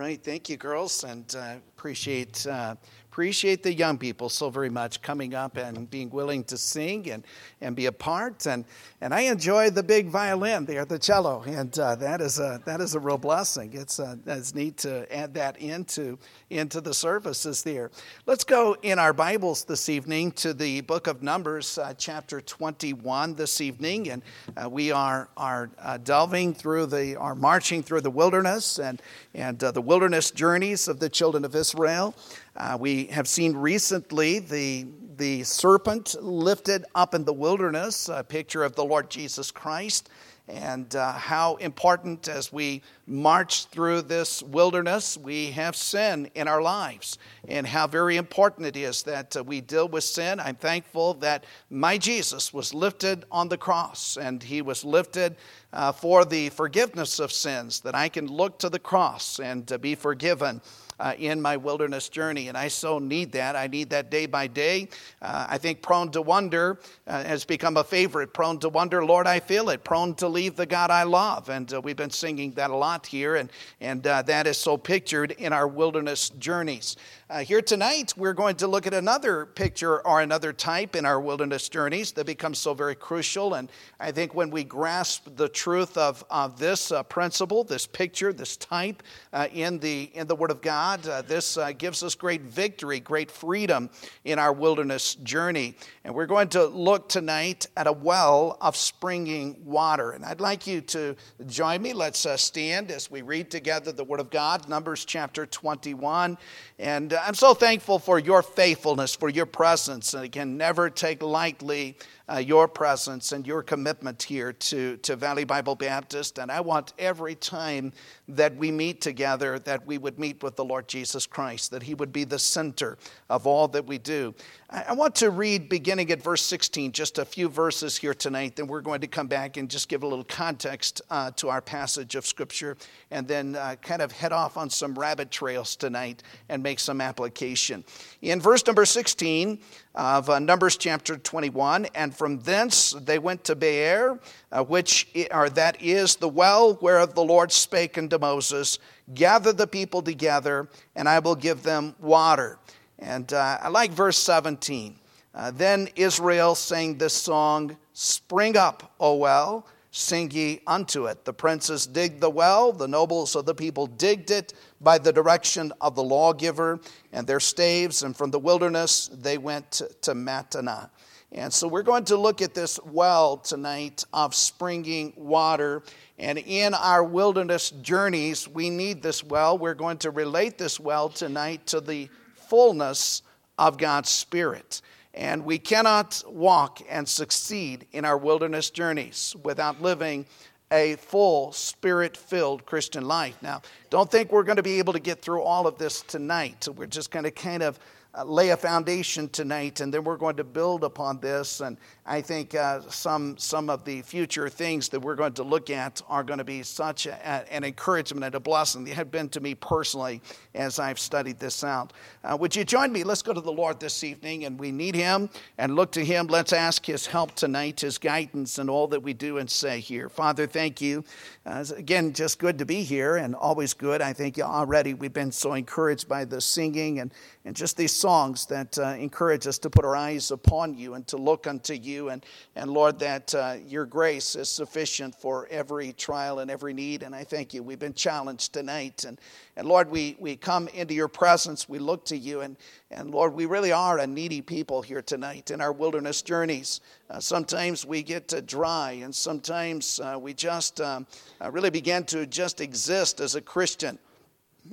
right, thank you, girls, and uh, appreciate uh, appreciate the young people so very much coming up and being willing to sing and, and be a part. And, and I enjoy the big violin there, the cello, and uh, that, is a, that is a real blessing. It's, uh, it's neat to add that into, into the services there. Let's go in our Bibles this evening to the book of Numbers, uh, chapter 21 this evening. And uh, we are, are uh, delving through the, are marching through the wilderness and, and uh, the wilderness journeys of the children of Israel. Uh, we have seen recently the, the serpent lifted up in the wilderness, a picture of the Lord Jesus Christ, and uh, how important as we march through this wilderness, we have sin in our lives, and how very important it is that uh, we deal with sin. I'm thankful that my Jesus was lifted on the cross, and he was lifted uh, for the forgiveness of sins, that I can look to the cross and uh, be forgiven uh, in my wilderness journey. And I so need that. I need that day by day. Uh, I think prone to wonder uh, has become a favorite. Prone to wonder, Lord, I feel it. Prone to leave the God I love. And uh, we've been singing that a lot here. And, and uh, that is so pictured in our wilderness journeys. Here tonight, we're going to look at another picture or another type in our wilderness journeys that becomes so very crucial. And I think when we grasp the truth of, of this principle, this picture, this type in, the, in the Word of God, uh, this uh, gives us great victory, great freedom in our wilderness journey. And we're going to look tonight at a well of springing water. And I'd like you to join me. Let's uh, stand as we read together the Word of God, Numbers chapter 21. And I'm so thankful for your faithfulness, for your presence. And I can never take lightly uh, your presence and your commitment here to, to Valley Bible Baptist. And I want every time that we meet together that we would meet with the Lord Jesus Christ, that He would be the center of all that we do. I, I want to read beginning at verse 16, just a few verses here tonight. Then we're going to come back and just give a little context uh, to our passage of Scripture and then uh, kind of head off on some rabbit trails tonight and make some application. In verse number 16, of uh, Numbers chapter 21. And from thence they went to Beer, uh, which or that is the well whereof the Lord spake unto Moses, Gather the people together, and I will give them water. And uh, I like verse 17. Uh, then Israel sang this song, Spring up, O well, sing ye unto it. The princes digged the well, the nobles of the people digged it by the direction of the lawgiver and their staves, and from the wilderness they went to, to. And so we're going to look at this well tonight of springing water. And in our wilderness journeys, we need this well. We're going to relate this well tonight to the fullness of God's Spirit. And we cannot walk and succeed in our wilderness journeys without living a full spirit filled Christian life. Now, don't think we're going to be able to get through all of this tonight. We're just going to kind of uh, lay a foundation tonight, and then we're going to build upon this. And I think uh, some, some of the future things that we're going to look at are going to be such a, an encouragement and a blessing. They have been to me personally as I've studied this out. Uh, would you join me? Let's go to the Lord this evening, and we need Him and look to Him. Let's ask His help tonight, His guidance in all that we do and say here. Father, thank you. Uh, again, just good to be here and always good. I think already we've been so encouraged by the singing and, and just these songs that uh, encourage us to put our eyes upon you and to look unto you. And, and Lord, that uh, your grace is sufficient for every trial and every need. And I thank you. We've been challenged tonight. And, and Lord, we, we come into your presence. We look to you. And, and Lord, we really are a needy people here tonight in our wilderness journeys. Uh, sometimes we get dry, and sometimes uh, we just um, uh, really begin to just exist as a Christian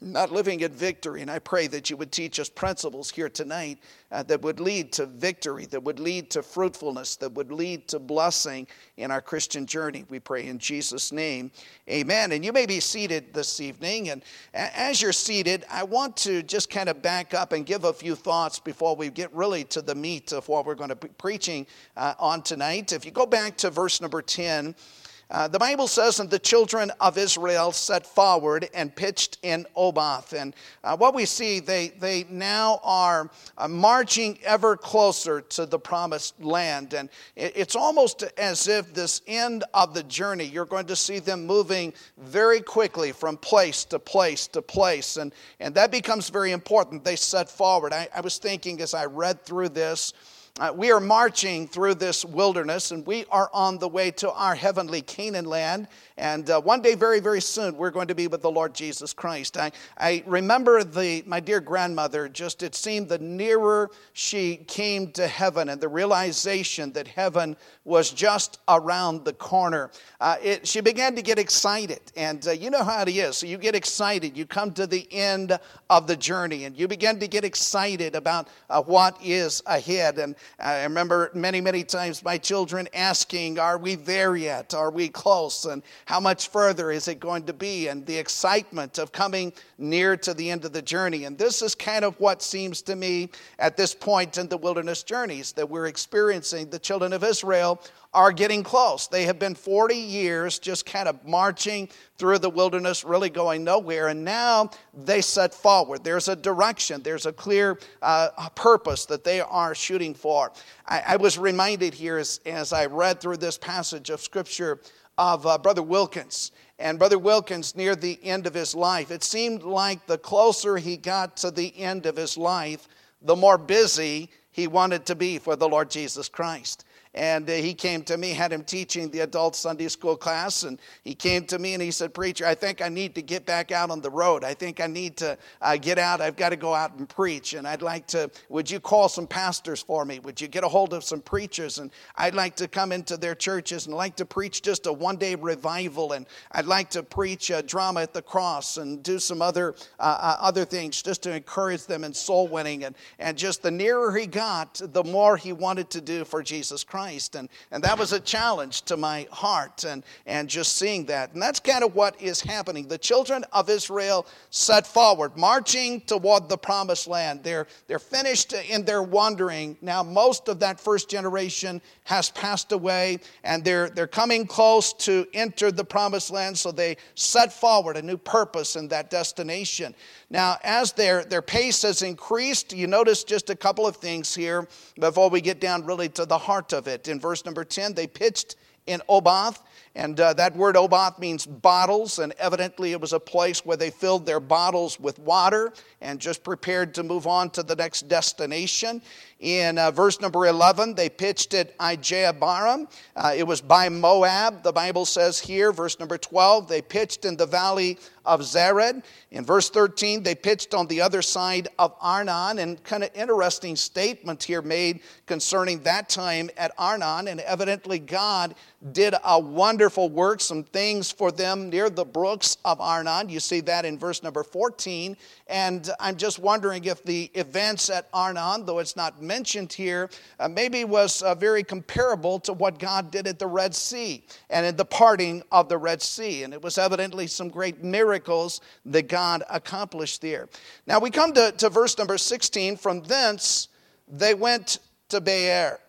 not living in victory. And I pray that you would teach us principles here tonight uh, that would lead to victory, that would lead to fruitfulness, that would lead to blessing in our Christian journey. We pray in Jesus' name. Amen. And you may be seated this evening. And as you're seated, I want to just kind of back up and give a few thoughts before we get really to the meat of what we're going to be preaching uh, on tonight. If you go back to verse number 10, uh, the Bible says, and the children of Israel set forward and pitched in Oboth. And uh, what we see, they, they now are uh, marching ever closer to the promised land. And it, it's almost as if this end of the journey, you're going to see them moving very quickly from place to place to place. And, and that becomes very important. They set forward. I, I was thinking as I read through this, uh, we are marching through this wilderness and we are on the way to our heavenly Canaan land. And uh, one day, very, very soon, we're going to be with the Lord Jesus Christ. I, I remember the, my dear grandmother, just it seemed the nearer she came to heaven and the realization that heaven was just around the corner, uh, it, she began to get excited. And uh, you know how it is. So you get excited, you come to the end of the journey, and you begin to get excited about uh, what is ahead. And I remember many, many times my children asking, Are we there yet? Are we close? And how much further is it going to be? And the excitement of coming near to the end of the journey. And this is kind of what seems to me at this point in the wilderness journeys that we're experiencing. The children of Israel are getting close. They have been 40 years just kind of marching through the wilderness, really going nowhere. And now they set forward. There's a direction, there's a clear uh, purpose that they are shooting for. I, I was reminded here as, as I read through this passage of Scripture of uh, Brother Wilkins. And Brother Wilkins, near the end of his life, it seemed like the closer he got to the end of his life, the more busy he wanted to be for the Lord Jesus Christ. And uh, he came to me, had him teaching the adult Sunday school class. And he came to me and he said, Preacher, I think I need to get back out on the road. I think I need to uh, get out. I've got to go out and preach. And I'd like to, would you call some pastors for me? Would you get a hold of some preachers? And I'd like to come into their churches and like to preach just a one day revival. And I'd like to preach a drama at the cross and do some other, uh, uh, other things just to encourage them in soul winning. And, and just the nearer he got, the more he wanted to do for Jesus Christ. Christ. And, and that was a challenge to my heart and, and just seeing that. And that's kind of what is happening. The children of Israel set forward, marching toward the promised land. They're, they're finished in their wandering. Now, most of that first generation has passed away, and they're, they're coming close to enter the promised land, so they set forward a new purpose in that destination. Now, as their, their pace has increased, you notice just a couple of things here before we get down really to the heart of it. In verse number 10, they pitched in Oboth, and uh, that word Oboth means bottles, and evidently it was a place where they filled their bottles with water and just prepared to move on to the next destination. In uh, verse number 11, they pitched at Ijeabarim. Uh, it was by Moab, the Bible says here. Verse number 12, they pitched in the valley of Zared. In verse 13, they pitched on the other side of Arnon. And kind of interesting statement here made concerning that time at Arnon. And evidently, God did a wonderful work, some things for them near the brooks of Arnon. You see that in verse number 14. And I'm just wondering if the events at Arnon, though it's not mentioned here, uh, maybe was uh, very comparable to what God did at the Red Sea and in the parting of the Red Sea. And it was evidently some great miracles that God accomplished there. Now we come to, to verse number 16. From thence they went to Beer.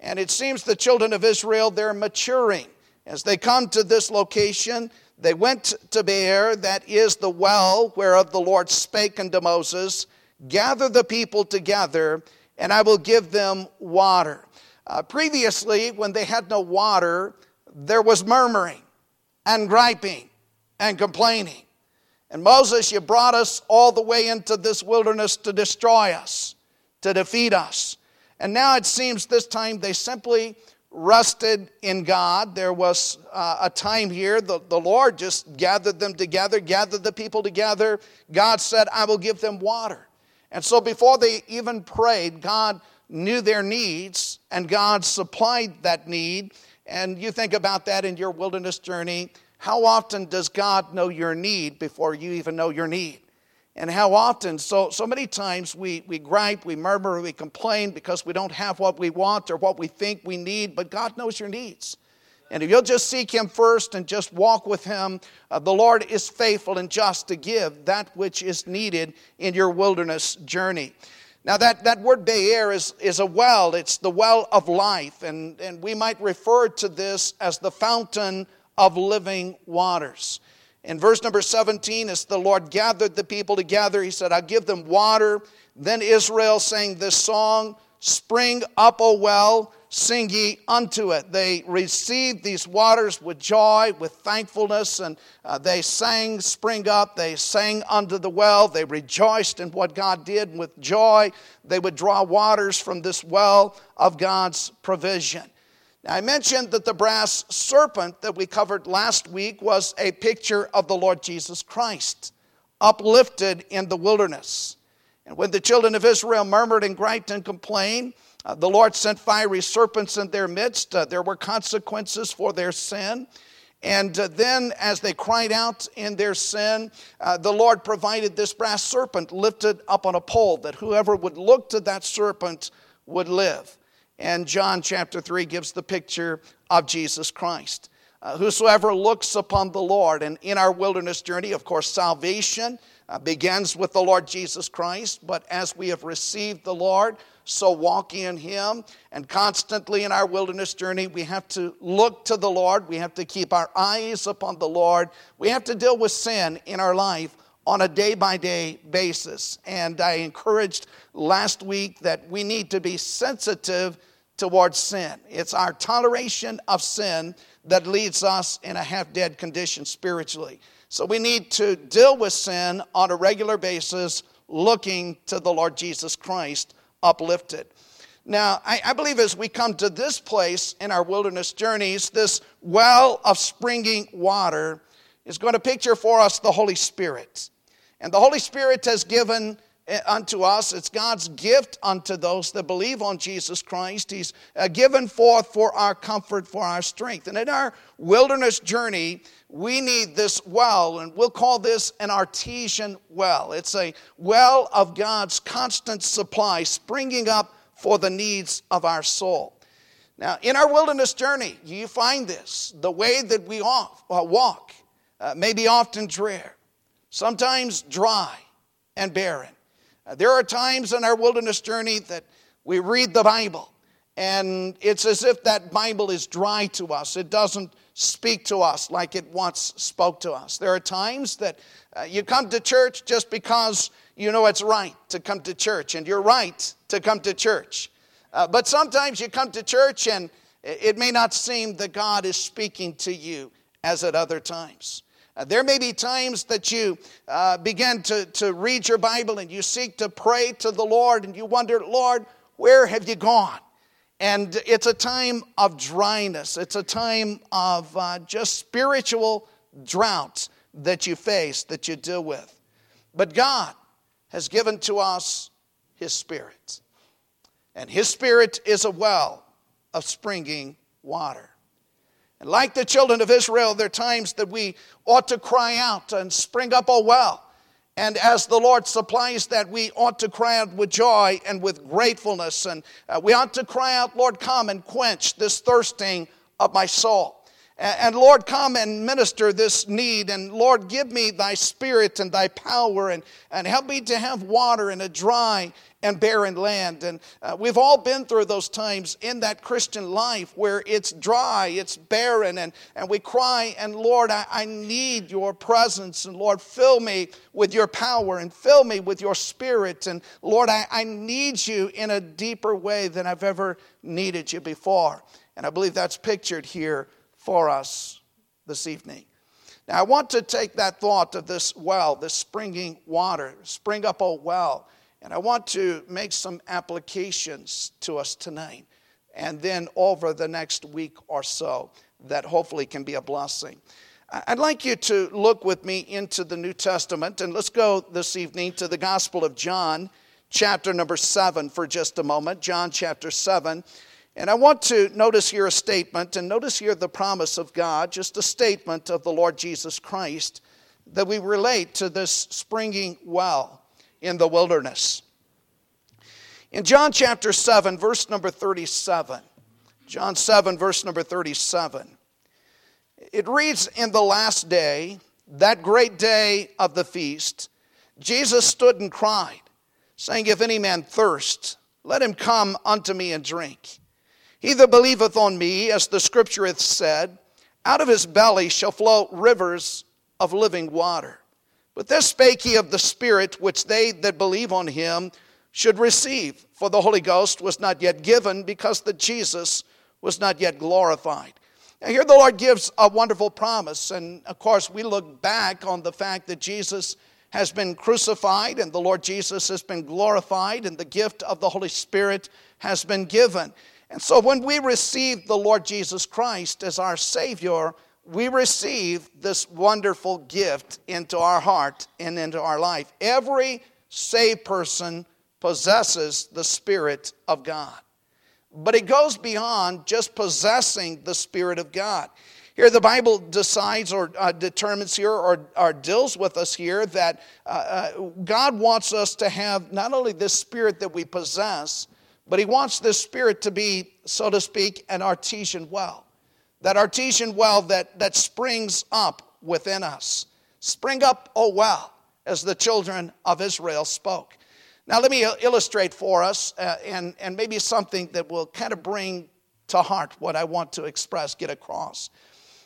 And it seems the children of Israel, they're maturing. As they come to this location, they went to Beer, that is the well whereof the Lord spake unto Moses, gather the people together, and I will give them water. Uh, previously, when they had no water, there was murmuring and griping and complaining. And Moses, you brought us all the way into this wilderness to destroy us, to defeat us. And now it seems this time they simply rested in God. There was uh, a time here, the, the Lord just gathered them together, gathered the people together. God said, I will give them water. And so before they even prayed, God knew their needs and God supplied that need. And you think about that in your wilderness journey. How often does God know your need before you even know your need? And how often, so, so many times, we, we gripe, we murmur, we complain because we don't have what we want or what we think we need, but God knows your needs. And if you'll just seek Him first and just walk with Him, uh, the Lord is faithful and just to give that which is needed in your wilderness journey. Now, that, that word Be'er is, is a well, it's the well of life, and, and we might refer to this as the fountain of living waters. In verse number 17, as the Lord gathered the people together, he said, I'll give them water. Then Israel sang this song Spring up, O well, sing ye unto it. They received these waters with joy, with thankfulness, and uh, they sang, Spring up. They sang unto the well. They rejoiced in what God did with joy. They would draw waters from this well of God's provision. Now, I mentioned that the brass serpent that we covered last week was a picture of the Lord Jesus Christ, uplifted in the wilderness. And when the children of Israel murmured and griped and complained, uh, the Lord sent fiery serpents in their midst. Uh, there were consequences for their sin. And uh, then, as they cried out in their sin, uh, the Lord provided this brass serpent lifted up on a pole that whoever would look to that serpent would live. And John chapter 3 gives the picture of Jesus Christ. Uh, whosoever looks upon the Lord, and in our wilderness journey, of course, salvation uh, begins with the Lord Jesus Christ, but as we have received the Lord, so walk in Him. And constantly in our wilderness journey, we have to look to the Lord. We have to keep our eyes upon the Lord. We have to deal with sin in our life on a day by day basis. And I encouraged last week that we need to be sensitive towards sin. It's our toleration of sin that leads us in a half dead condition spiritually. So we need to deal with sin on a regular basis, looking to the Lord Jesus Christ uplifted. Now, I, I, believe as we come to this place in our wilderness journeys, this well of springing water is going to picture for us the Holy Spirit. And the Holy Spirit has given unto us, it's God's gift unto those that believe on Jesus Christ. He's uh, given forth for our comfort, for our strength. And in our wilderness journey, we need this well, and we'll call this an artesian well. It's a well of God's constant supply, springing up for the needs of our soul. Now, in our wilderness journey, you find this the way that we uh, walk uh, may be often drear sometimes dry and barren. There are times in our wilderness journey that we read the Bible and it's as if that Bible is dry to us. It doesn't speak to us like it once spoke to us. There are times that uh, you come to church just because you know it's right to come to church, and you're right to come to church. Uh, but sometimes you come to church and it may not seem that God is speaking to you as at other times. Uh, there may be times that you uh, begin to, to read your Bible and you seek to pray to the Lord and you wonder, Lord, where have you gone? And it's a time of dryness, it's a time of uh, just spiritual drought that you face, that you deal with. But God has given to us His Spirit. And His Spirit is a well of springing water. And like the children of Israel, there are times that we ought to cry out and spring up a well. And as the Lord supplies that, we ought to cry out with joy and with gratefulness. And uh, we ought to cry out, Lord, come and quench this thirsting of my soul. And Lord, come and minister this need. And Lord, give me thy spirit and thy power and, and help me to have water in a dry and barren land. And uh, we've all been through those times in that Christian life where it's dry, it's barren, and, and we cry, and Lord, I, I need your presence. And Lord, fill me with your power and fill me with your spirit. And Lord, I, I need you in a deeper way than I've ever needed you before. And I believe that's pictured here for us this evening. Now, I want to take that thought of this well, this springing water, spring up a well, and I want to make some applications to us tonight and then over the next week or so that hopefully can be a blessing. I'd like you to look with me into the New Testament and let's go this evening to the Gospel of John, chapter number 7, for just a moment. John chapter 7. And I want to notice here a statement, and notice here the promise of God, just a statement of the Lord Jesus Christ that we relate to this springing well in the wilderness. In John chapter 7, verse number 37, John 7, verse number 37, it reads, In the last day, that great day of the feast, Jesus stood and cried, saying, If any man thirst, let him come unto me and drink. He that believeth on me, as the scripture hath said, out of his belly shall flow rivers of living water. But this spake he of the Spirit, which they that believe on him should receive. For the Holy Ghost was not yet given, because that Jesus was not yet glorified. Now, here the Lord gives a wonderful promise. And of course, we look back on the fact that Jesus has been crucified and the Lord Jesus has been glorified and the gift of the Holy Spirit has been given. And so when we receive the Lord Jesus Christ as our Savior, we receive this wonderful gift into our heart and into our life. Every saved person possesses the Spirit of God. But it goes beyond just possessing the Spirit of God. Here, the Bible decides or uh, determines here or, or, deals with us here that uh, uh, God wants us to have not only this Spirit that we possess, but He wants this Spirit to be, so to speak, an artesian well. That artesian well that, that springs up within us. Spring up, oh well, as the children of Israel spoke. Now, let me illustrate for us, uh, and, and maybe something that will kind of bring to heart what I want to express, get across.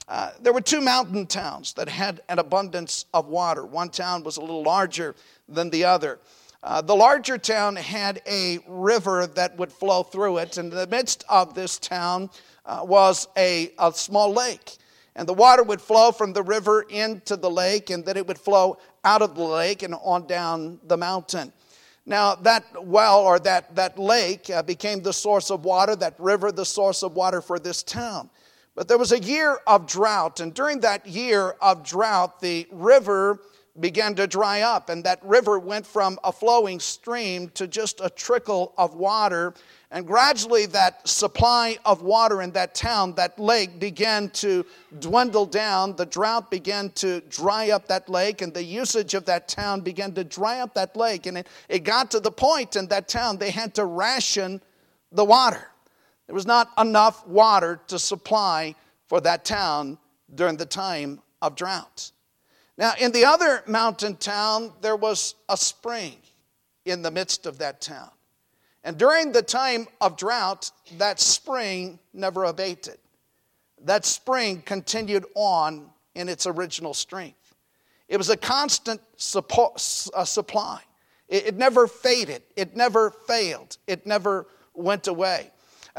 Uh, there were two mountain towns that had an abundance of water. One town was a little larger than the other. Uh, the larger town had a river that would flow through it, and in the midst of this town uh, was a, a small lake. And the water would flow from the river into the lake, and then it would flow out of the lake and on down the mountain. Now, that well or that, that lake uh, became the source of water, that river, the source of water for this town. But there was a year of drought, and during that year of drought, the river began to dry up, and that river went from a flowing stream to just a trickle of water. And gradually, that supply of water in that town, that lake, began to dwindle down. The drought began to dry up that lake, and the usage of that town began to dry up that lake. And it, it got to the point in that town they had to ration the water. There was not enough water to supply for that town during the time of drought. Now, in the other mountain town, there was a spring in the midst of that town. And during the time of drought, that spring never abated. That spring continued on in its original strength. It was a constant supply. It never faded, it never failed, it never went away.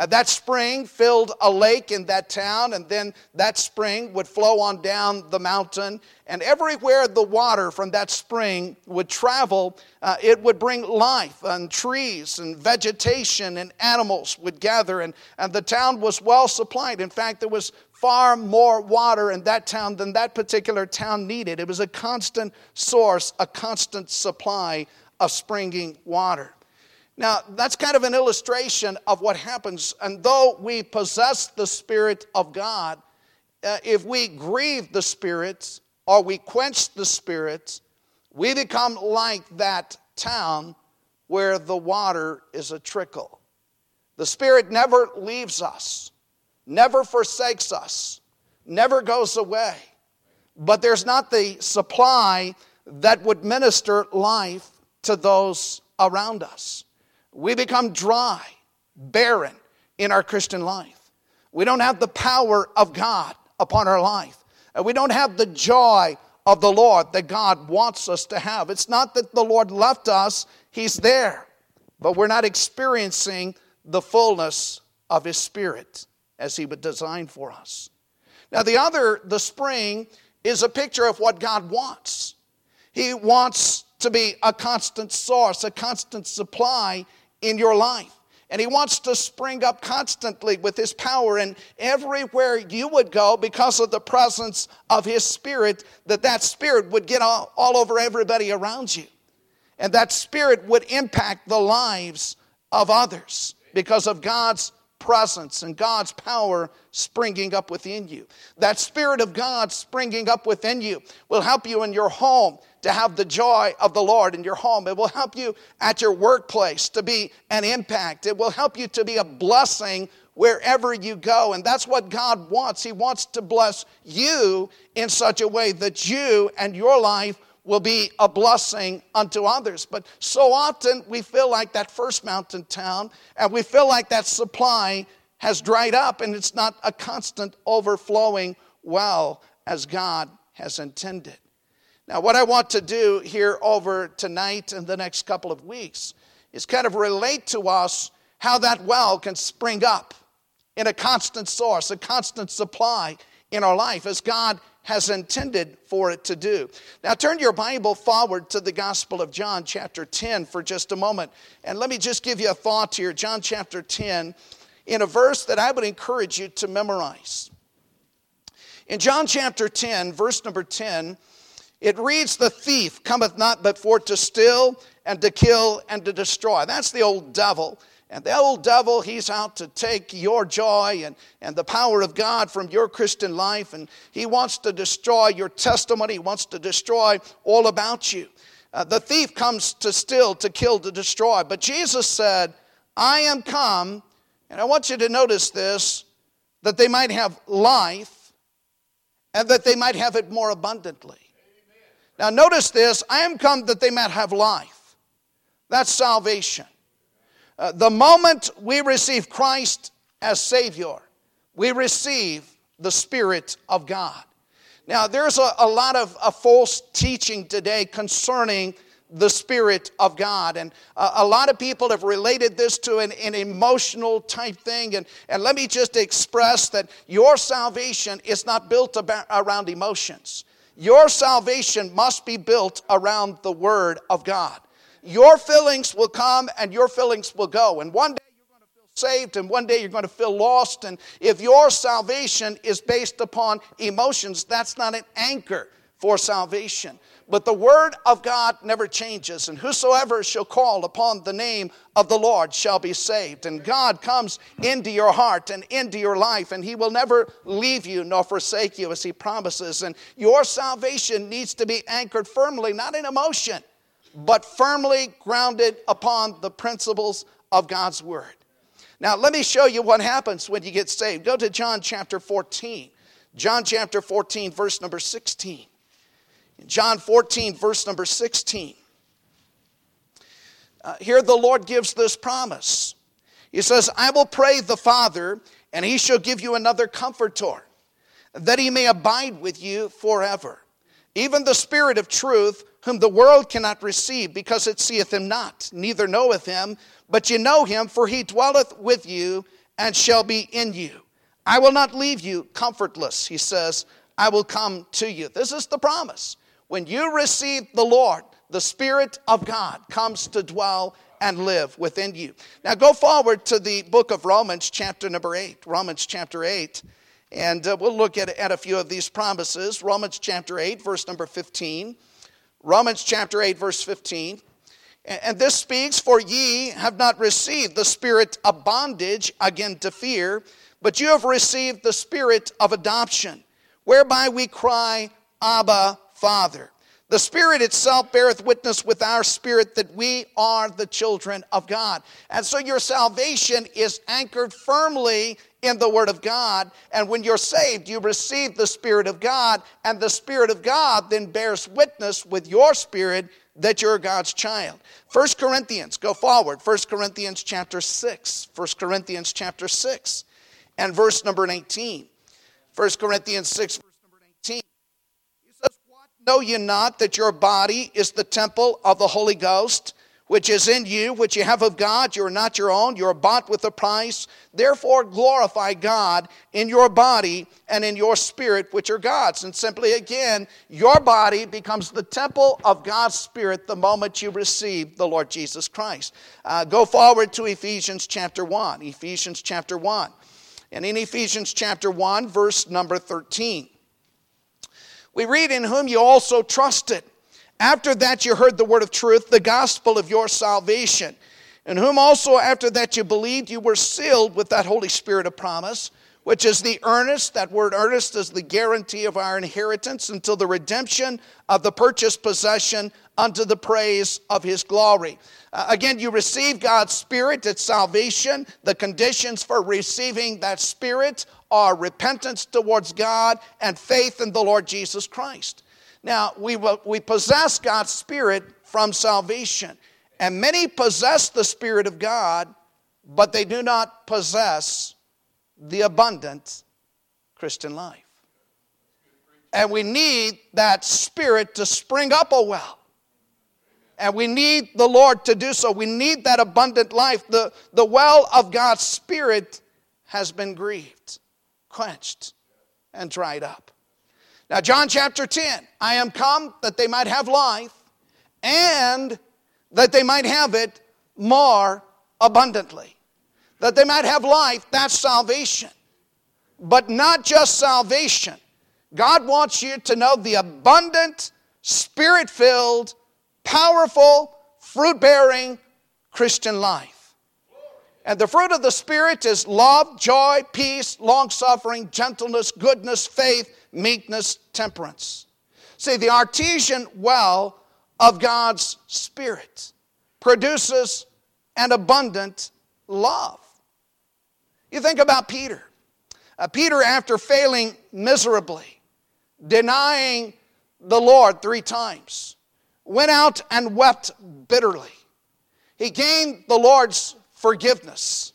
Uh, that spring filled a lake in that town, and then that spring would flow on down the mountain. And everywhere the water from that spring would travel, uh, it would bring life, and trees and vegetation and animals would gather, and, and the town was well supplied. In fact, there was far more water in that town than that particular town needed. It was a constant source, a constant supply of springing water. Now, that's kind of an illustration of what happens. And though we possess the Spirit of God, uh, if we grieve the Spirit or we quench the Spirit, we become like that town where the water is a trickle. The Spirit never leaves us, never forsakes us, never goes away. But there's not the supply that would minister life to those around us. We become dry, barren in our Christian life. We don't have the power of God upon our life. And we don't have the joy of the Lord that God wants us to have. It's not that the Lord left us, He's there, but we're not experiencing the fullness of His Spirit as He would design for us. Now, the other, the spring, is a picture of what God wants. He wants to be a constant source, a constant supply in your life. And he wants to spring up constantly with his power. And everywhere you would go, because of the presence of his spirit, that that spirit would get all, all over everybody around you. And that spirit would impact the lives of others because of God's presence and God's power springing up within you. That Spirit of God springing up within you will help you in your home to have the joy of the Lord in your home. It will help you at your workplace to be an impact. It will help you to be a blessing wherever you go. And that's what God wants. He wants to bless you in such a way that you and your life will be a blessing unto others. But so often we feel like that first mountain town and we feel like that supply has dried up and it's not a constant overflowing well as God has intended. Now, what I want to do here over tonight and the next couple of weeks is kind of relate to us how that well can spring up in a constant source, a constant supply in our life as God has intended for it to do. Now, turn your Bible forward to the Gospel of John, chapter 10, for just a moment. And let me just give you a thought here. John, chapter 10, in a verse that I would encourage you to memorize. In John, chapter 10, verse number 10, it reads, The thief cometh not but for to steal and to kill and to destroy. That's the old devil. And the old devil, he's out to take your joy and, and the power of God from your Christian life. And he wants to destroy your testimony. He wants to destroy all about you. Uh, the thief comes to steal, to kill, to destroy. But Jesus said, I am come, and I want you to notice this, that they might have life and that they might have it more abundantly. Now, notice this I am come that they might have life. That's salvation. Uh, the moment we receive Christ as Savior, we receive the Spirit of God. Now, there's a, a lot of a false teaching today concerning the Spirit of God. And uh, a lot of people have related this to an, an, emotional type thing. And, and let me just express that your salvation is not built about, around emotions. Your salvation must be built around the Word of God. Your feelings will come and your feelings will go. And one day you're going to feel saved and one day you're going to feel lost. And if your salvation is based upon emotions, that's not an anchor for salvation. But the word of God never changes, and whosoever shall call upon the name of the Lord shall be saved. And God comes into your heart and into your life, and He will never leave you nor forsake you as He promises. And your salvation needs to be anchored firmly, not in emotion, but firmly grounded upon the principles of God's Word. Now, let me show you what happens when you get saved. Go to John chapter 14. John chapter 14, verse number 16. In John 14, verse number 16. Uh, here the Lord gives this promise. He says, I will pray the Father, and he shall give you another comforter, that he may abide with you forever. Even the Spirit of truth, whom the world cannot receive, because it seeth him not, neither knoweth him, but ye know him, for he dwelleth with you and shall be in you. I will not leave you comfortless, he says, I will come to you. This is the promise. When you receive the Lord, the Spirit of God comes to dwell and live within you. Now go forward to the book of Romans, chapter number 8. Romans, chapter 8. And uh, we'll look at, at a few of these promises. Romans, chapter 8, verse number 15. Romans chapter 8, verse 15. And this speaks, For ye have not received the spirit of bondage again to fear, but you have received the spirit of adoption, whereby we cry, Abba, Father. The Spirit itself beareth witness with our spirit that we are the children of God. And so your salvation is anchored firmly in the Word of God. And when you're saved, you receive the Spirit of God, and the Spirit of God then bears witness with your spirit that you're God's child. First Corinthians, go forward. First Corinthians chapter 6. First Corinthians chapter 6 and verse number 19. First Corinthians 6, verse number 18. Know ye not that your body is the temple of the Holy Ghost? which is in you, which you have of God. You are not your own. You are bought with a price. Therefore, glorify God in your body and in your spirit, which are God's. And simply again, your body becomes the temple of God's Spirit the moment you receive the Lord Jesus Christ. Uh, go forward to Ephesians chapter 1. Ephesians chapter 1. And in Ephesians chapter 1, verse number 13, we read, In whom you also trusted after that, you heard the word of truth, the gospel of your salvation, in whom also after that you believed, you were sealed with that Holy Spirit of promise, which is the earnest, that word earnest is the guarantee of our inheritance until the redemption of the purchased possession unto the praise of his glory. Uh, again, you receive God's Spirit at salvation. The conditions for receiving that Spirit are repentance towards God and faith in the Lord Jesus Christ. Now, we, we possess God's Spirit from salvation. And many possess the Spirit of God, but they do not possess the abundant Christian life. And we need that spirit to spring up a well. And we need the Lord to do so. We need that abundant life. The, the well of God's Spirit has been grieved, quenched, and dried up. Now, John chapter 10 I am come that they might have life and that they might have it more abundantly. That they might have life, that's salvation. But not just salvation. God wants you to know the abundant, spirit filled, powerful, fruit bearing Christian life. And the fruit of the Spirit is love, joy, peace, long suffering, gentleness, goodness, faith, meekness, temperance. See, the artesian well of God's Spirit produces an abundant love. You think about Peter. Uh, Peter, after failing miserably, denying the Lord three times, went out and wept bitterly. He gained the Lord's forgiveness.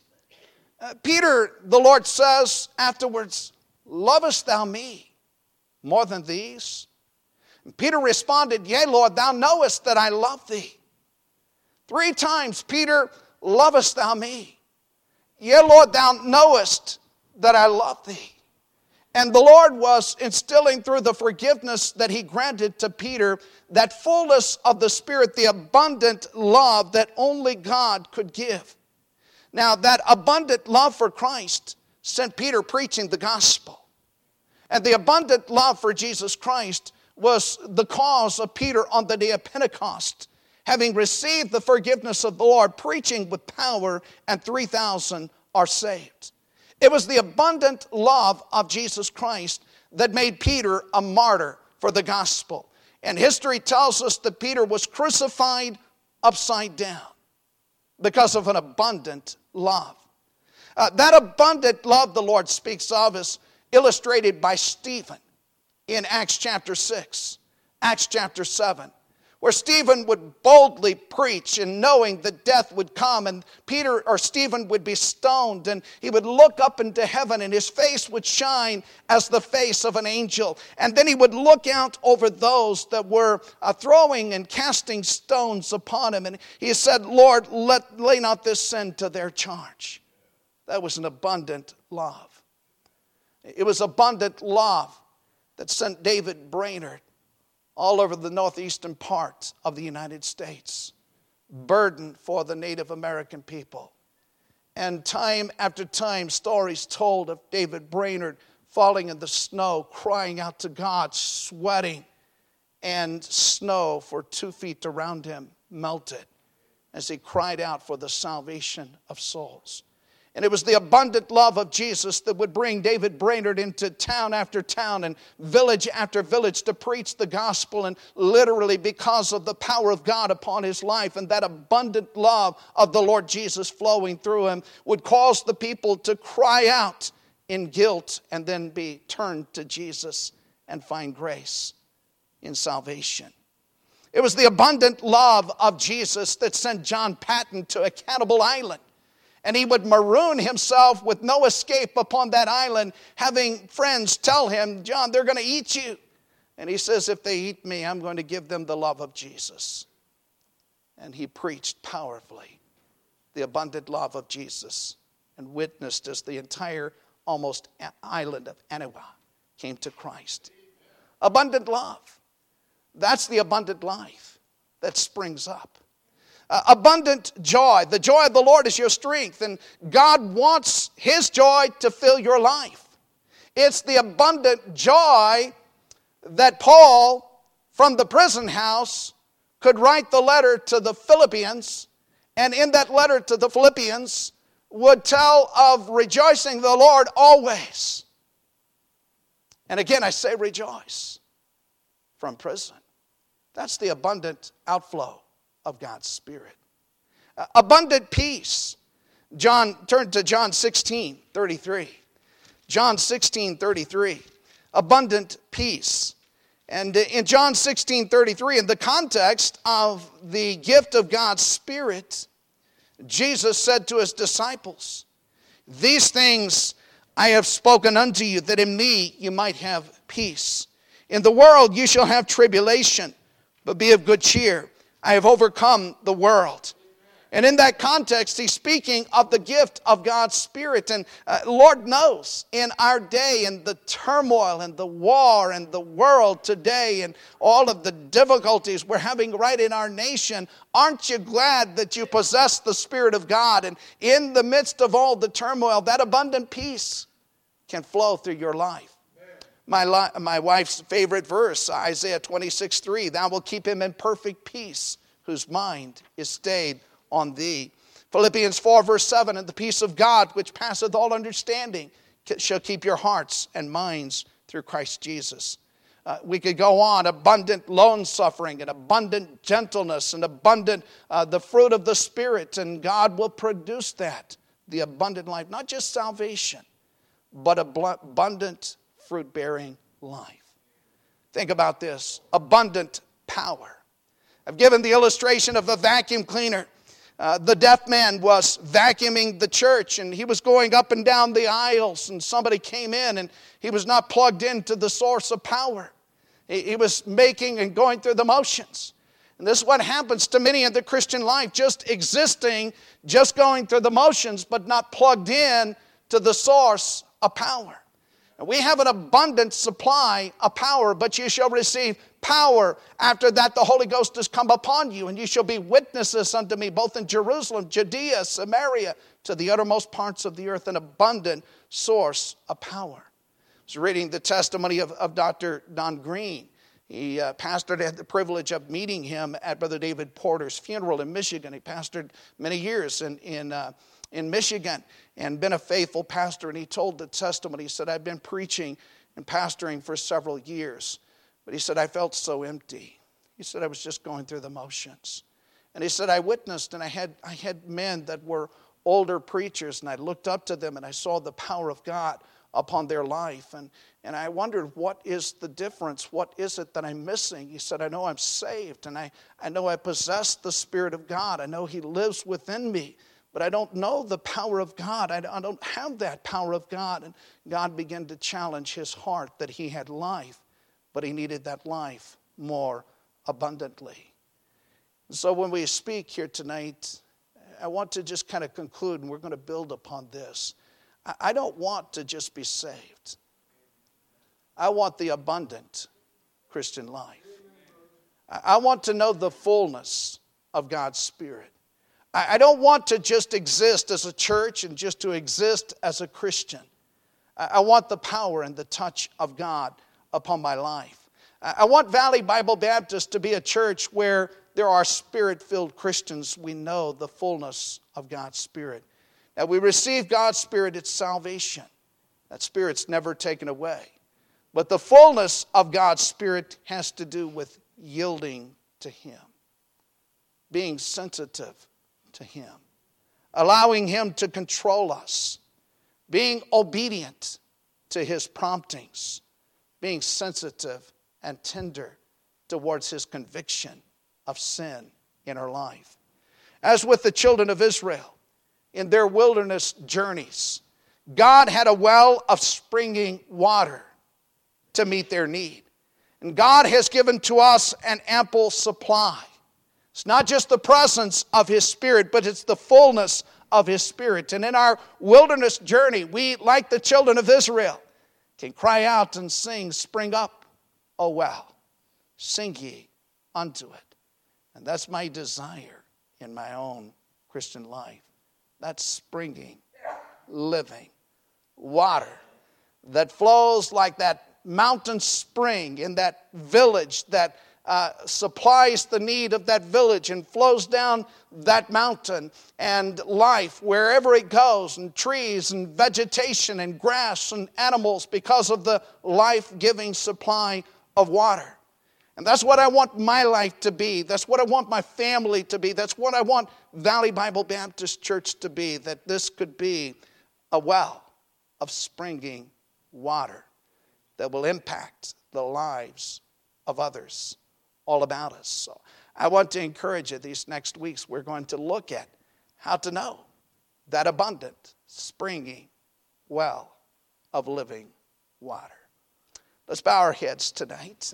Uh, Peter, the Lord says afterwards, Lovest thou me more than these? And Peter responded, Yea, Lord, thou knowest that I love thee. Three times, Peter, lovest thou me? Yea, Lord, thou knowest that I love thee. And the Lord was instilling through the forgiveness that He granted to Peter that fullness of the Spirit, the abundant love that only God could give. Now, that abundant love for Christ sent Peter preaching the gospel. And the abundant love for Jesus Christ was the cause of Peter on the day of Pentecost, having received the forgiveness of the Lord, preaching with power, and 3,000 are saved. It was the abundant love of Jesus Christ that made Peter a martyr for the gospel. And history tells us that Peter was crucified upside down because of an abundant love. Uh, that abundant love the Lord speaks of is illustrated by Stephen in Acts chapter 6, Acts chapter 7, where Stephen would boldly preach and knowing that death would come and Peter or Stephen would be stoned and he would look up into heaven and his face would shine as the face of an angel. And then he would look out over those that were uh, throwing and casting stones upon him. And he said, Lord, let, lay not this sin to their charge. That was an abundant love. It was abundant love that sent David Brainerd all over the northeastern part of the United States, burden for the Native American people. And time after time, stories told of David Brainerd falling in the snow, crying out to God, sweating, and snow for two feet around him melted as he cried out for the salvation of souls. And it was the abundant love of Jesus that would bring David Brainerd into town after town and village after village to preach the gospel. And literally, because of the power of God upon his life and that abundant love of the Lord Jesus flowing through him, would cause the people to cry out in guilt and then be turned to Jesus and find grace in salvation. It was the abundant love of Jesus that sent John Paton to a cannibal island and he would maroon himself with no escape upon that island, having friends tell him, John, they're going to eat you. And he says, If they eat me, I'm going to give them the love of Jesus. And he preached powerfully the abundant love of Jesus and witnessed as the entire almost island of Aniwa came to Christ. Abundant love. That's the abundant life that springs up uh, abundant joy. The joy of the Lord is your strength, and God wants His joy to fill your life. It's the abundant joy that Paul, from the prison house, could write the letter to the Philippians, and in that letter to the Philippians, would tell of rejoicing the Lord always. And again, I say rejoice from prison. That's the abundant outflow of God's Spirit. Abundant peace. John, turn to John 16, 33. John 16, 33. Abundant peace. And in John 16, 33, in the context of the gift of God's Spirit, Jesus said to his disciples, These things I have spoken unto you, that in me you might have peace. In the world you shall have tribulation, but be of good cheer. I have overcome the world. And in that context, he's speaking of the gift of God's Spirit. And uh, Lord knows in our day and the turmoil and the war and the world today and all of the difficulties we're having right in our nation, aren't you glad that you possess the Spirit of God? And in the midst of all the turmoil, that abundant peace can flow through your life. My, my wife's favorite verse, Isaiah 26 3, thou will keep him in perfect peace, whose mind is stayed on thee. Philippians 4, verse 7 And the peace of God, which passeth all understanding, shall keep your hearts and minds through Christ Jesus. Uh, we could go on abundant long suffering and abundant gentleness and abundant uh, the fruit of the Spirit, and God will produce that the abundant life, not just salvation, but abundant fruit bearing life. Think about this abundant power. I've given the illustration of a vacuum cleaner. Uh, the deaf man was vacuuming the church and he was going up and down the aisles, and somebody came in and he was not plugged into the source of power. He was making and going through the motions. And this is what happens to many in the Christian life just existing, just going through the motions, but not plugged in to the source of power. And we have an abundant supply of power, but you shall receive power. After that, the Holy Ghost has come upon you, and you shall be witnesses unto me, both in Jerusalem, Judea, Samaria, to the uttermost parts of the earth, an abundant source of power. I was reading the testimony of, of Dr. Don Green. He uh, pastored, had the privilege of meeting him at Brother David Porter's funeral in Michigan. He pastored many years in, in, uh, in Michigan and been a faithful pastor. And he told the testimony. He said, I've been preaching and pastoring for several years. But he said, I felt so empty. He said, I was just going through the motions. And he said, I witnessed and I had, I had men that were older preachers, and I looked up to them and I saw the power of God upon their life. And, and I wondered, what is the difference? What is it that I'm missing? He said, I know I'm saved, and I, I know I possess the Spirit of God. I know He lives within me, but I don't know the power of God. I, don't have that power of God. And God began to challenge his heart that he had life but he needed that life more abundantly. So when we speak here tonight, I want to just kind of conclude, and we're going to build upon this. I don't want to just be saved, I want the abundant Christian life. I want to know the fullness of God's Spirit. I don't want to just exist as a church and just to exist as a Christian. I want the power and the touch of God upon my life. I want Valley Bible Baptist to be a church where there are spirit filled Christians. We know the fullness of God's Spirit. Now, we receive God's Spirit, it's salvation. That Spirit's never taken away. But the fullness of God's Spirit has to do with yielding to Him, being sensitive to Him, allowing Him to control us, being obedient to His promptings being sensitive and tender towards his conviction of sin in our life. As with the children of Israel in their wilderness journeys, God had a well of springing water to meet their need. And God has given to us an ample supply. It's not just the presence of His Spirit, but it's the fullness of His Spirit. And in our wilderness journey, we, like the children of Israel, can cry out and sing, Spring up, O well, sing ye unto it. And that's my desire in my own Christian life. That's springing, living water that flows like that mountain spring in that village that uh, supplies the need of that village and flows down that mountain and life wherever it goes, and trees and vegetation and grass and animals because of the life giving supply of water. And that's what I want my life to be. That's what I want my family to be. That's what I want Valley Bible Baptist Church to be that this could be a well of springing water that will impact the lives of others all about us. So I want to encourage you these next weeks, we're going to look at how to know that abundant, springy well of living water. Let's bow our heads tonight.